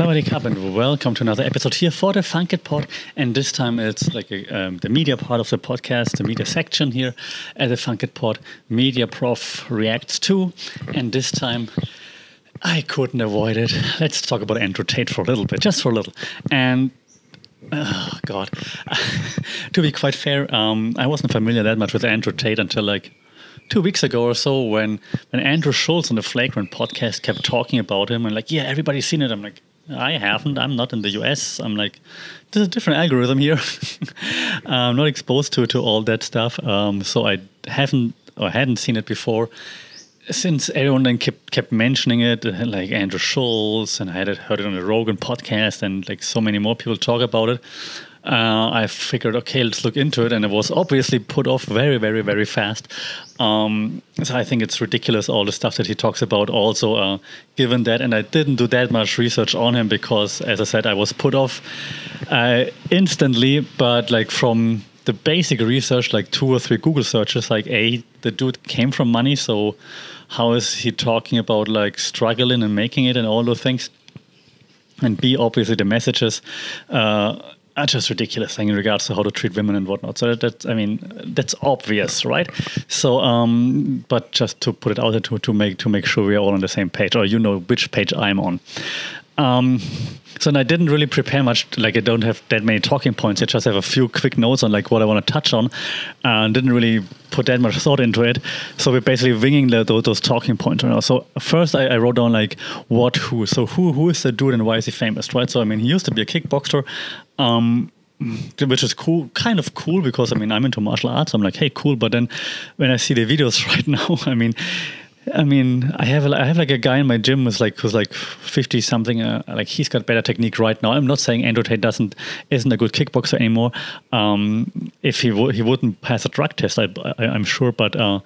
Sawadee Cup and welcome to another episode here for the Funk It Pod. And this time it's like a, um, the media part of the podcast, the media section here at the Funk It Pod. Media Prof reacts to. And this time I couldn't avoid it. Let's talk about Andrew Tate for a little bit, just for a little. And oh God, to be quite fair, um, I wasn't familiar that much with Andrew Tate until like two weeks ago or so when when Andrew Schulz on the Flagrant podcast kept talking about him and like, yeah, everybody's seen it. I'm like, I haven't. I'm not in the US. I'm like, there's a different algorithm here. I'm not exposed to to all that stuff. Um, so I haven't or hadn't seen it before. Since everyone then kept kept mentioning it, like Andrew Schulz, and I had heard it on the Rogan podcast, and like so many more people talk about it uh, I figured, okay, let's look into it, and it was obviously put off very, very, very fast. Um, so I think it's ridiculous all the stuff that he talks about. Also, uh, given that, and I didn't do that much research on him because, as I said, I was put off uh, instantly. But like from the basic research, like two or three Google searches, like a the dude came from money, so how is he talking about like struggling and making it and all those things? And B, obviously the messages. Uh, are just ridiculous thing in regards to how to treat women and whatnot. So that, I mean, that's obvious, right? So, um, but just to put it out there to, to make to make sure we're all on the same page, or you know which page I'm on. Um, so I didn't really prepare much. Like I don't have that many talking points. I just have a few quick notes on like what I want to touch on, and didn't really put that much thought into it. So we're basically winging the, those, those, talking points. Right So first I, I, wrote down like what, who. So who, who is the dude and why is he famous, right? So I mean he used to be a kickboxer. Um, which is cool, kind of cool because I mean I'm into martial arts. I'm like, hey, cool. But then when I see the videos right now, I mean, I mean, I have I have like a guy in my gym who's like who's like fifty something. Uh, like he's got better technique right now. I'm not saying Andrew Tate doesn't isn't a good kickboxer anymore. Um, if he would he wouldn't pass a drug test, I, I am sure. But uh,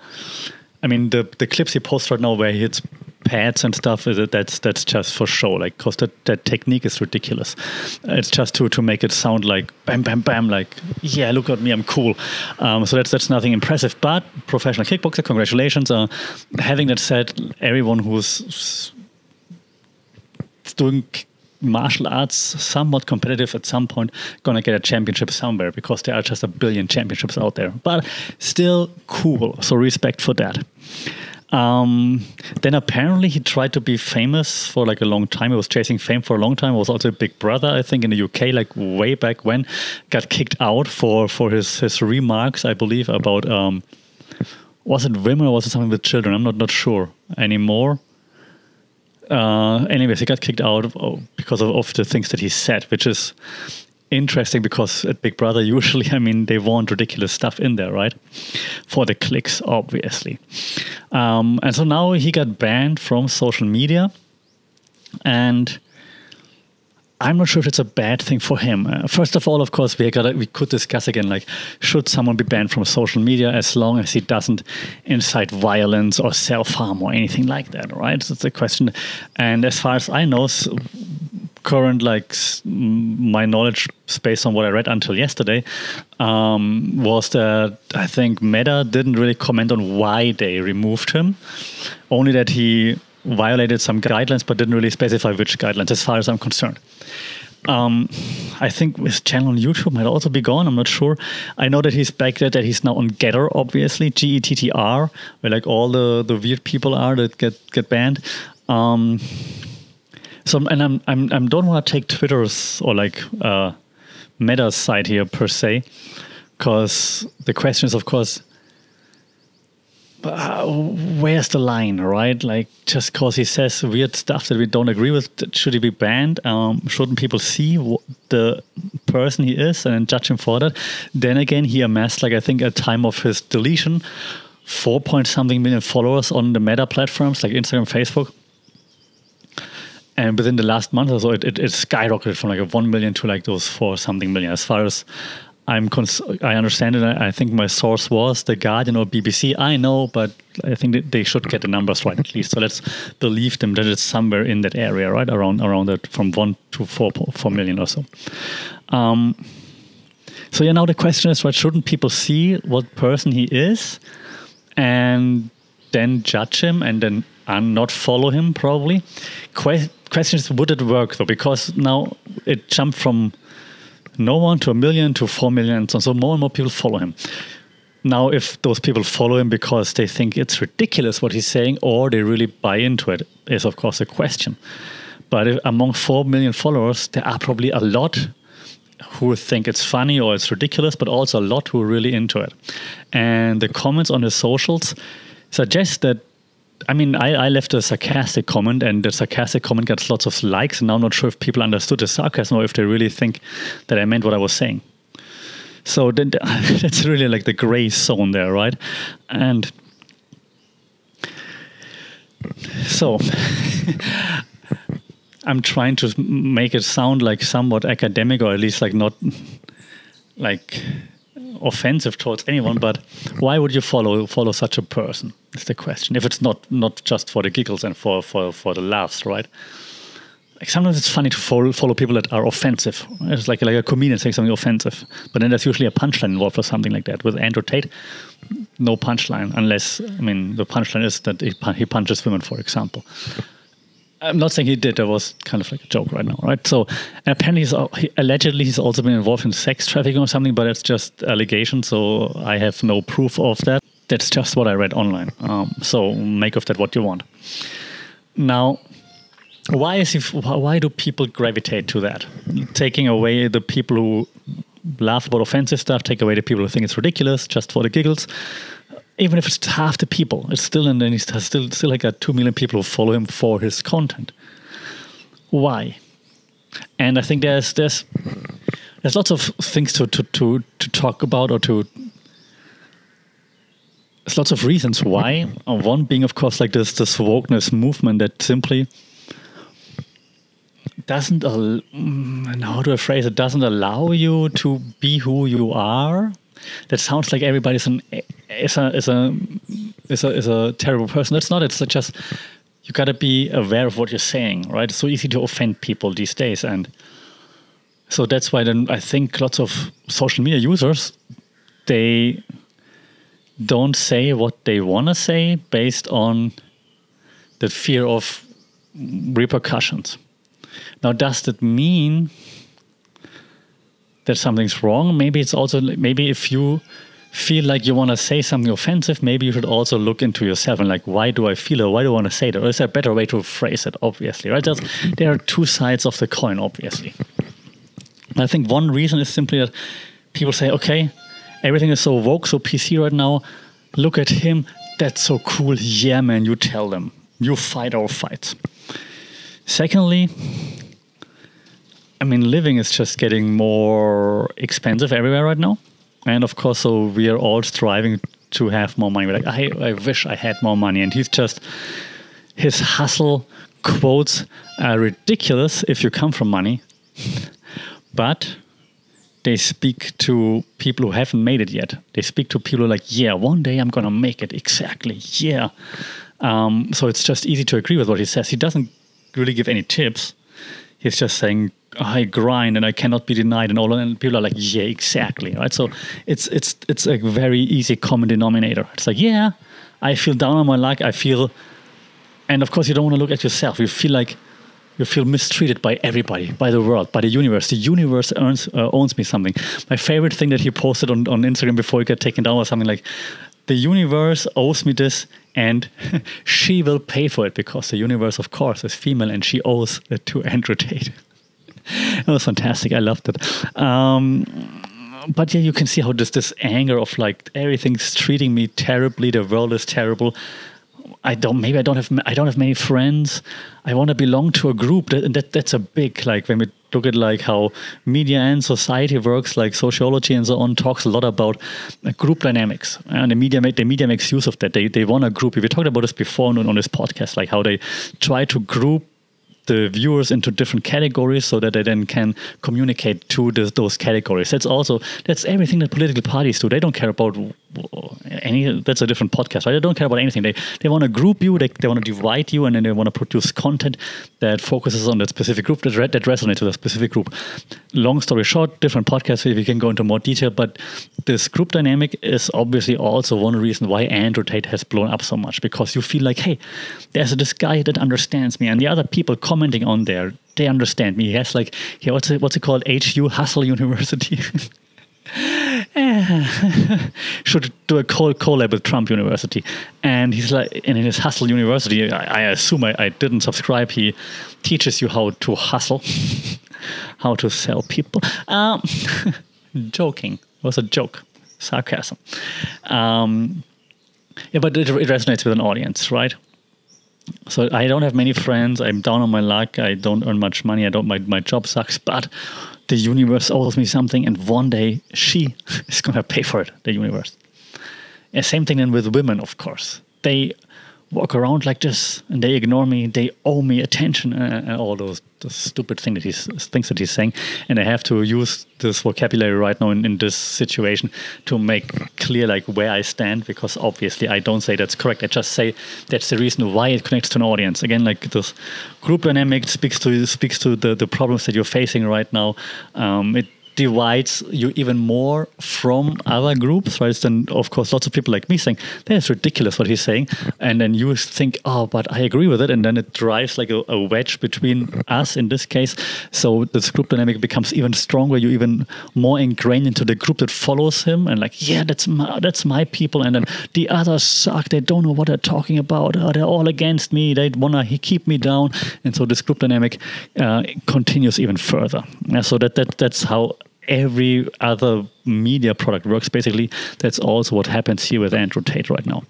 I mean, the the clips he posts right now where he hits pads and stuff that's that's just for show like because that, that technique is ridiculous. It's just to to make it sound like bam bam bam like yeah look at me i'm cool. Um, so that's that's nothing impressive but professional kickboxer congratulations uh, having that said everyone who's doing martial arts somewhat competitive at some point gonna get a championship somewhere because there are just a billion championships out there. But still cool so respect for that um, then apparently he tried to be famous for like a long time. He was chasing fame for a long time. He was also a big brother, I think, in the UK, like way back when. Got kicked out for for his his remarks, I believe, about um, was it women or was it something with children? I'm not not sure anymore. Uh, anyways, he got kicked out of, because of, of the things that he said, which is interesting because at Big Brother, usually, I mean, they want ridiculous stuff in there, right? For the clicks, obviously. Um, and so now he got banned from social media. And I'm not sure if it's a bad thing for him. Uh, first of all, of course, we got we could discuss again like should someone be banned from social media as long as he doesn't incite violence or self harm or anything like that, right? That's a question. And as far as I know, current like my knowledge based on what I read until yesterday um, was that I think Meta didn't really comment on why they removed him, only that he violated some guidelines but didn't really specify which guidelines, as far as I'm concerned. Um, I think his channel on YouTube might also be gone. I'm not sure. I know that he's back there, that he's now on Gettr, obviously, G E T T R, where like all the, the weird people are that get get banned. Um, so, and I'm, I'm, I don't want to take Twitter's or like uh, Meta's side here per se, because the question is, of course, uh, where's the line, right? Like, just because he says weird stuff that we don't agree with, should he be banned? Um, shouldn't people see the person he is and judge him for that? Then again, he amassed, like, I think at time of his deletion, four point something million followers on the Meta platforms like Instagram, Facebook and within the last month or so, it, it, it, skyrocketed from like a one million to like those four something million. As far as I'm, cons- I understand it. I think my source was the Guardian or BBC. I know, but I think they should get the numbers right at least. So let's believe them that it's somewhere in that area, right around around that from one to four four million or so. Um, so yeah, now the question is, what shouldn't people see what person he is, and then judge him and then and not follow him probably? Question is, would it work though? Because now it jumped from no one to a million to four million, and so, so more and more people follow him. Now, if those people follow him because they think it's ridiculous what he's saying, or they really buy into it, is of course a question. But if, among four million followers, there are probably a lot who think it's funny or it's ridiculous, but also a lot who are really into it. And the comments on his socials suggest that I mean, I, I, left a sarcastic comment, and the sarcastic comment gets lots of likes. And now I'm not sure if people understood the sarcasm or if they really think that I meant what I was saying. So that, that's really like the gray zone there, right? And so I'm trying to make it sound like somewhat academic, or at least like not like offensive towards anyone, but why would you follow follow such a person? Is the question. If it's not not just for the giggles and for for for the laughs, right? Like sometimes it's funny to follow follow people that are offensive. It's like like a comedian saying something offensive, but then there's usually a punchline involved or something like that. With Andrew Tate, no punchline unless I mean the punchline is that he punches women, for example. I'm not saying he did. That was kind of like a joke right now, right? So apparently, he's, he, allegedly, he's also been involved in sex trafficking or something, but it's just allegation. So I have no proof of that. That's just what I read online. Um, so make of that what you want. Now, why is he? Why do people gravitate to that? Taking away the people who laugh about offensive stuff, take away the people who think it's ridiculous just for the giggles even if it's half the people, it's still and he's still still like got two million people who follow him for his content. Why? And I think there's there's there's lots of things to to to, to talk about or to there's lots of reasons why. One being, of course, like this this wokeness movement that simply doesn't uh, how do I phrase it doesn't allow you to be who you are that sounds like everybody's an is a is a is a is a terrible person. It's not. It's just you got to be aware of what you're saying, right? It's so easy to offend people these days, and so that's why then I think lots of social media users they don't say what they want to say based on the fear of repercussions. Now, does that mean that something's wrong. Maybe it's also maybe if you feel like you want to say something offensive, maybe you should also look into yourself and like, why do I feel it? Why do I want to say that? Or is there a better way to phrase it? Obviously, right? There are two sides of the coin, obviously. I think one reason is simply that people say, okay, everything is so woke, so PC right now. Look at him. That's so cool. Yeah, man, you tell them. You fight our fights. Secondly, I mean, living is just getting more expensive everywhere right now. And of course, so we are all striving to have more money. We're like, I, I wish I had more money. And he's just, his hustle quotes are ridiculous if you come from money. but they speak to people who haven't made it yet. They speak to people like, yeah, one day I'm going to make it. Exactly. Yeah. Um, so it's just easy to agree with what he says. He doesn't really give any tips. He's just saying, I grind and I cannot be denied, and all and people are like, yeah, exactly, right? So it's it's it's a very easy common denominator. It's like, yeah, I feel down on my luck. I feel, and of course, you don't want to look at yourself. You feel like you feel mistreated by everybody, by the world, by the universe. The universe earns, uh, owns me something. My favorite thing that he posted on, on Instagram before he got taken down was something like, the universe owes me this and she will pay for it because the universe, of course, is female and she owes it to Andrew Tate. it was fantastic. I loved it. Um, but yeah, you can see how this this anger of like everything's treating me terribly. The world is terrible. I don't. Maybe I don't have. I don't have many friends. I want to belong to a group. That, that that's a big like when we look at like how media and society works, like sociology and so on, talks a lot about uh, group dynamics. And the media the media makes use of that. They they want a group. We talked about this before on, on this podcast, like how they try to group the viewers into different categories so that they then can communicate to the, those categories. That's also that's everything that political parties do. They don't care about any that's a different podcast, right? They don't care about anything. They they want to group you, they, they want to divide you, and then they want to produce content that focuses on that specific group that, that resonates with a specific group. Long story short, different podcasts. If we can go into more detail, but this group dynamic is obviously also one reason why Andrew Tate has blown up so much because you feel like, hey, there's this guy that understands me, and the other people commenting on there, they understand me. He has like, yeah, what's it, what's it called? HU Hustle University. should do a collab with Trump University. And he's like, and in his Hustle University, I, I assume I, I, didn't subscribe. He teaches you how to hustle, how to sell people. Um, joking. It was a joke, sarcasm. Um, yeah, but it, it resonates with an audience, right? So I don't have many friends. I'm down on my luck. I don't earn much money. I don't. My my job sucks. But the universe owes me something, and one day she is gonna pay for it. The universe. And same thing then with women, of course. They walk around like this and they ignore me. They owe me attention and, and all those, those stupid thing that he's things that he's saying. And I have to use this vocabulary right now in, in this situation to make clear like where I stand because obviously I don't say that's correct. I just say that's the reason why it connects to an audience. Again, like this group dynamic speaks to speaks to the, the problems that you're facing right now. Um, it divides you even more from other groups, right? Then, of course, lots of people like me saying, that's ridiculous what he's saying. And then you think, oh, but I agree with it. And then it drives like a, a wedge between us in this case. So this group dynamic becomes even stronger. You're even more ingrained into the group that follows him and like, yeah, that's my, that's my people. And then the others suck. They don't know what they're talking about. Oh, they're all against me. They want to keep me down. And so this group dynamic uh, continues even further. Yeah, so that, that that's how every other media product works basically. That's also what happens here with Andrew Tate right now.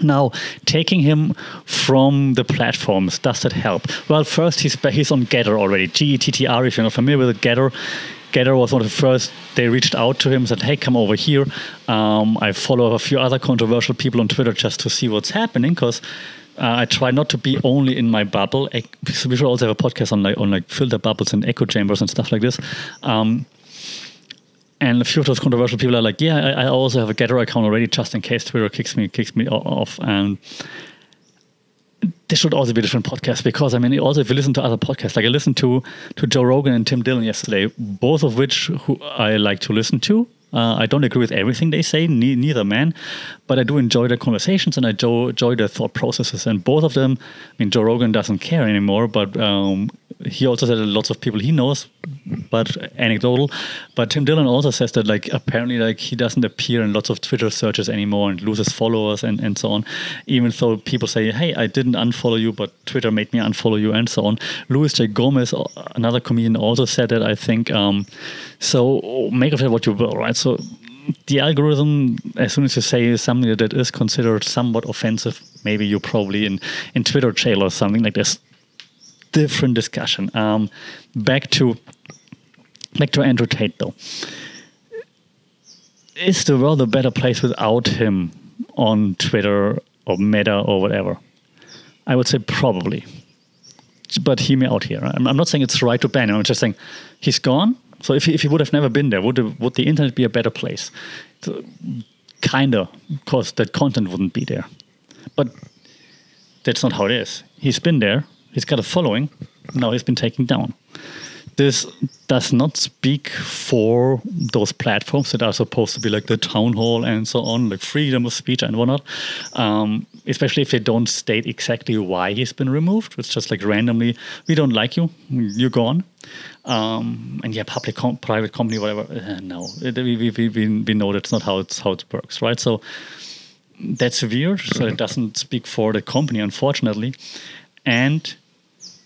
Now, taking him from the platforms, does that help? Well, first, he's, he's on GETTR already. G E T T R, if you're not familiar with it, GETTR. GETTR was one of the first, they reached out to him, said, hey, come over here. Um, I follow a few other controversial people on Twitter just to see what's happening because uh, I try not to be only in my bubble. We should also have a podcast on like on like filter bubbles and echo chambers and stuff like this. Um, and a few of those controversial people are like, "Yeah, I, I, also have a GETTR account already, just in case Twitter kicks me kicks me off." And this should also be a different podcast because I mean, also if you listen to other podcasts, like I listened to to Joe Rogan and Tim Dillon yesterday, both of which who I like to listen to. Uh, I don't agree with everything they say, ne- neither man, but I do enjoy their conversations and I do enjoy their thought processes. And both of them, I mean, Joe Rogan doesn't care anymore, but um, he also said that lots of people he knows, but anecdotal. But Tim Dillon also says that like apparently like he doesn't appear in lots of Twitter searches anymore and loses followers and, and so on. Even though people say, hey, I didn't unfollow you, but Twitter made me unfollow you and so on. Luis J. Gomez, another comedian, also said that I think. Um, so make of it what you will, right? So the algorithm, as soon as you say something that is considered somewhat offensive, maybe you're probably in, in Twitter jail or something like this different discussion. Um, back to back to Andrew Tate though. Is the world a better place without him on Twitter or Meta or whatever? I would say probably. But hear me out here. I'm, I'm not saying it's right to ban him. I'm just saying he's gone. So if if would have never been there, would the, would the internet be a better place? So, kinda, because that content wouldn't be there. But that's not how it is. He's been there he's got a following. Now he's been taken down. This does not speak for those platforms that are supposed to be like the town hall and so on, like freedom of speech and whatnot. Um, especially if they don't state exactly why he's been removed. It's just like randomly, we don't like you, you're gone. Um, and yeah, public, com- private company, whatever. Uh, no, we, we, we, we know that's not how it's how it works, right? So that's weird. So it doesn't speak for the company, unfortunately. And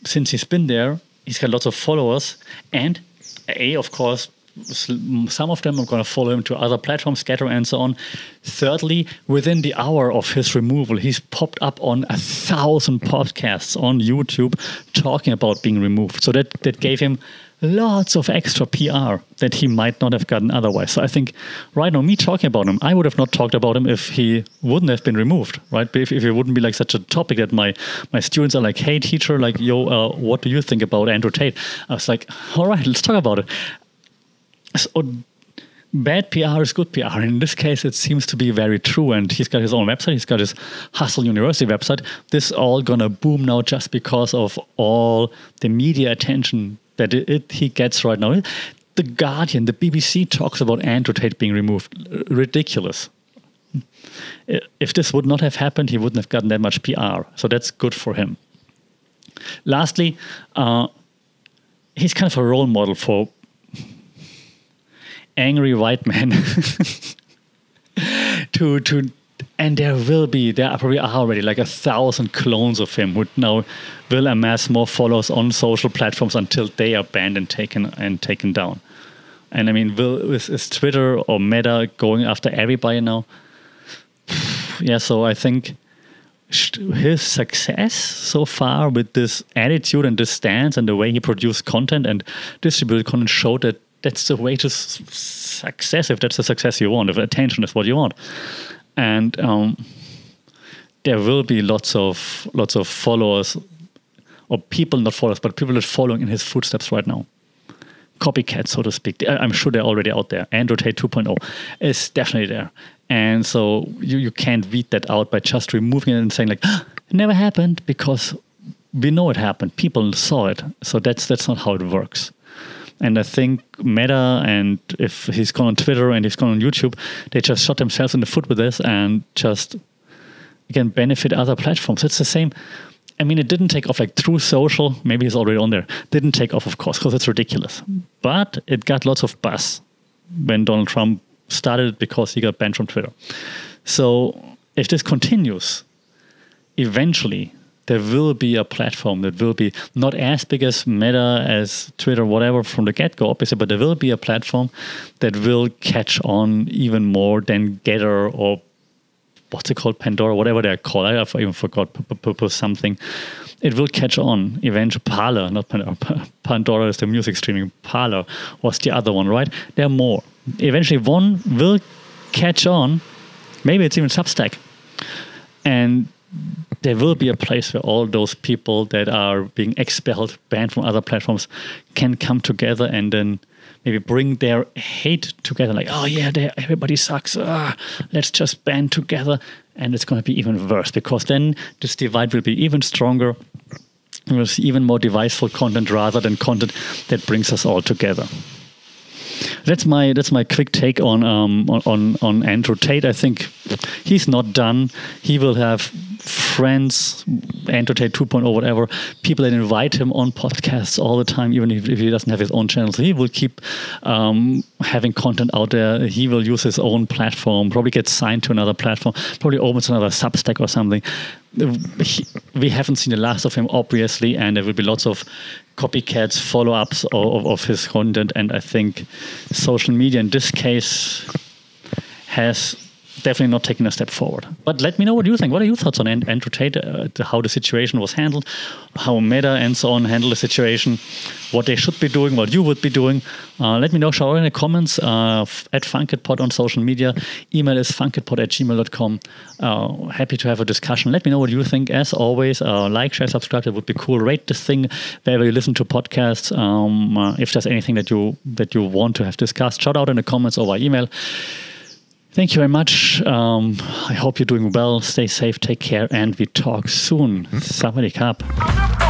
since he's been there, he's got lots of followers. And A, of course, some of them are going to follow him to other platforms, Gettr and so on. Thirdly, within the hour of his removal, he's popped up on a thousand podcasts on YouTube talking about being removed. So that, that gave him lots of extra PR that he might not have gotten otherwise. So I think right now, me talking about him, I would have not talked about him if he wouldn't have been removed, right? If, if it wouldn't be like such a topic that my my students are like, "Hey, teacher, like, yo, uh, what do you think about Andrew Tate?" I was like, "All right, let's talk about it." So bad PR is good PR. In this case, it seems to be very true. And he's got his own website. He's got his Hustle University website. This all gonna boom now just because of all the media attention that it, it, he gets right now. The Guardian, the BBC talks about Andrew Tate being removed. Ridiculous. If this would not have happened, he wouldn't have gotten that much PR. So that's good for him. Lastly, uh, he's kind of a role model for angry white men to to and there will be there are probably already like a thousand clones of him who now will amass more followers on social platforms until they are banned and taken and taken down. And i mean will is, is twitter or meta going after everybody now? Yeah so i think his success so far with this attitude and this stance and the way he produced content and distributed content showed that that's the way to success if that's the success you want if attention is what you want. And um, there will be lots of lots of followers or people not followers but people that are following in his footsteps right now. Copycats so to speak. I'm sure they're already out there. Tate 2.0 is definitely there. And so you, you can't weed that out by just removing it and saying like ah, it never happened because we know it happened. People saw it. So that's that's not how it works and I think Meta and if he's gone on Twitter and he's gone on YouTube, they just shot themselves in the foot with this and just again benefit other platforms. It's the same. I mean, it didn't take off like Truth Social. Maybe he's already on there. Didn't take off, of course, because it's ridiculous. But it got lots of buzz when Donald Trump started it because he got banned from Twitter. So if this continues, eventually there will be a platform that will be not as big as Meta, as Twitter, whatever from the get go, obviously, but there will be a platform that will catch on even more than Gettr or what's it called, Pandora, whatever they're called. I even forgot something. It will catch on eventually. Parler, not Pandora. Pandora is the music streaming. Parler was the other one, right? There are more. Eventually, one will catch on. Maybe it's even Substack. And there will be a place where all those people that are being expelled, banned from other platforms, can come together and then maybe bring their hate together. Like, oh yeah, everybody sucks. Ah, let's just band together, and it's going to be even worse because then this divide will be even stronger. See even more divisive content rather than content that brings us all together. That's my that's my quick take on um, on on Andrew Tate. I think he's not done. He will have friends, Tate 2.0, whatever, people that invite him on podcasts all the time, even if, if he doesn't have his own channel. So he will keep um, having content out there. He will use his own platform, probably get signed to another platform, probably opens another Substack or something. We haven't seen the last of him, obviously, and there will be lots of copycats, follow ups of, of his content. And I think social media in this case has definitely not taking a step forward. But let me know what you think. What are your thoughts on Andrew Tate, uh, how the situation was handled, how Meta and so on handle the situation, what they should be doing, what you would be doing? Uh, let me know. Show in the comments uh, at FunkItPod on social media. Email is funkitpod at gmail.com. Uh, happy to have a discussion. Let me know what you think. As always, uh, like, share, subscribe. It would be cool. Rate this thing wherever you listen to podcasts. Um, uh, if there's anything that you that you want to have discussed, shout out in the comments or by email. Thank you very much. Um, I hope you're doing well. Stay safe, take care, and we talk soon. Sawadee Cup.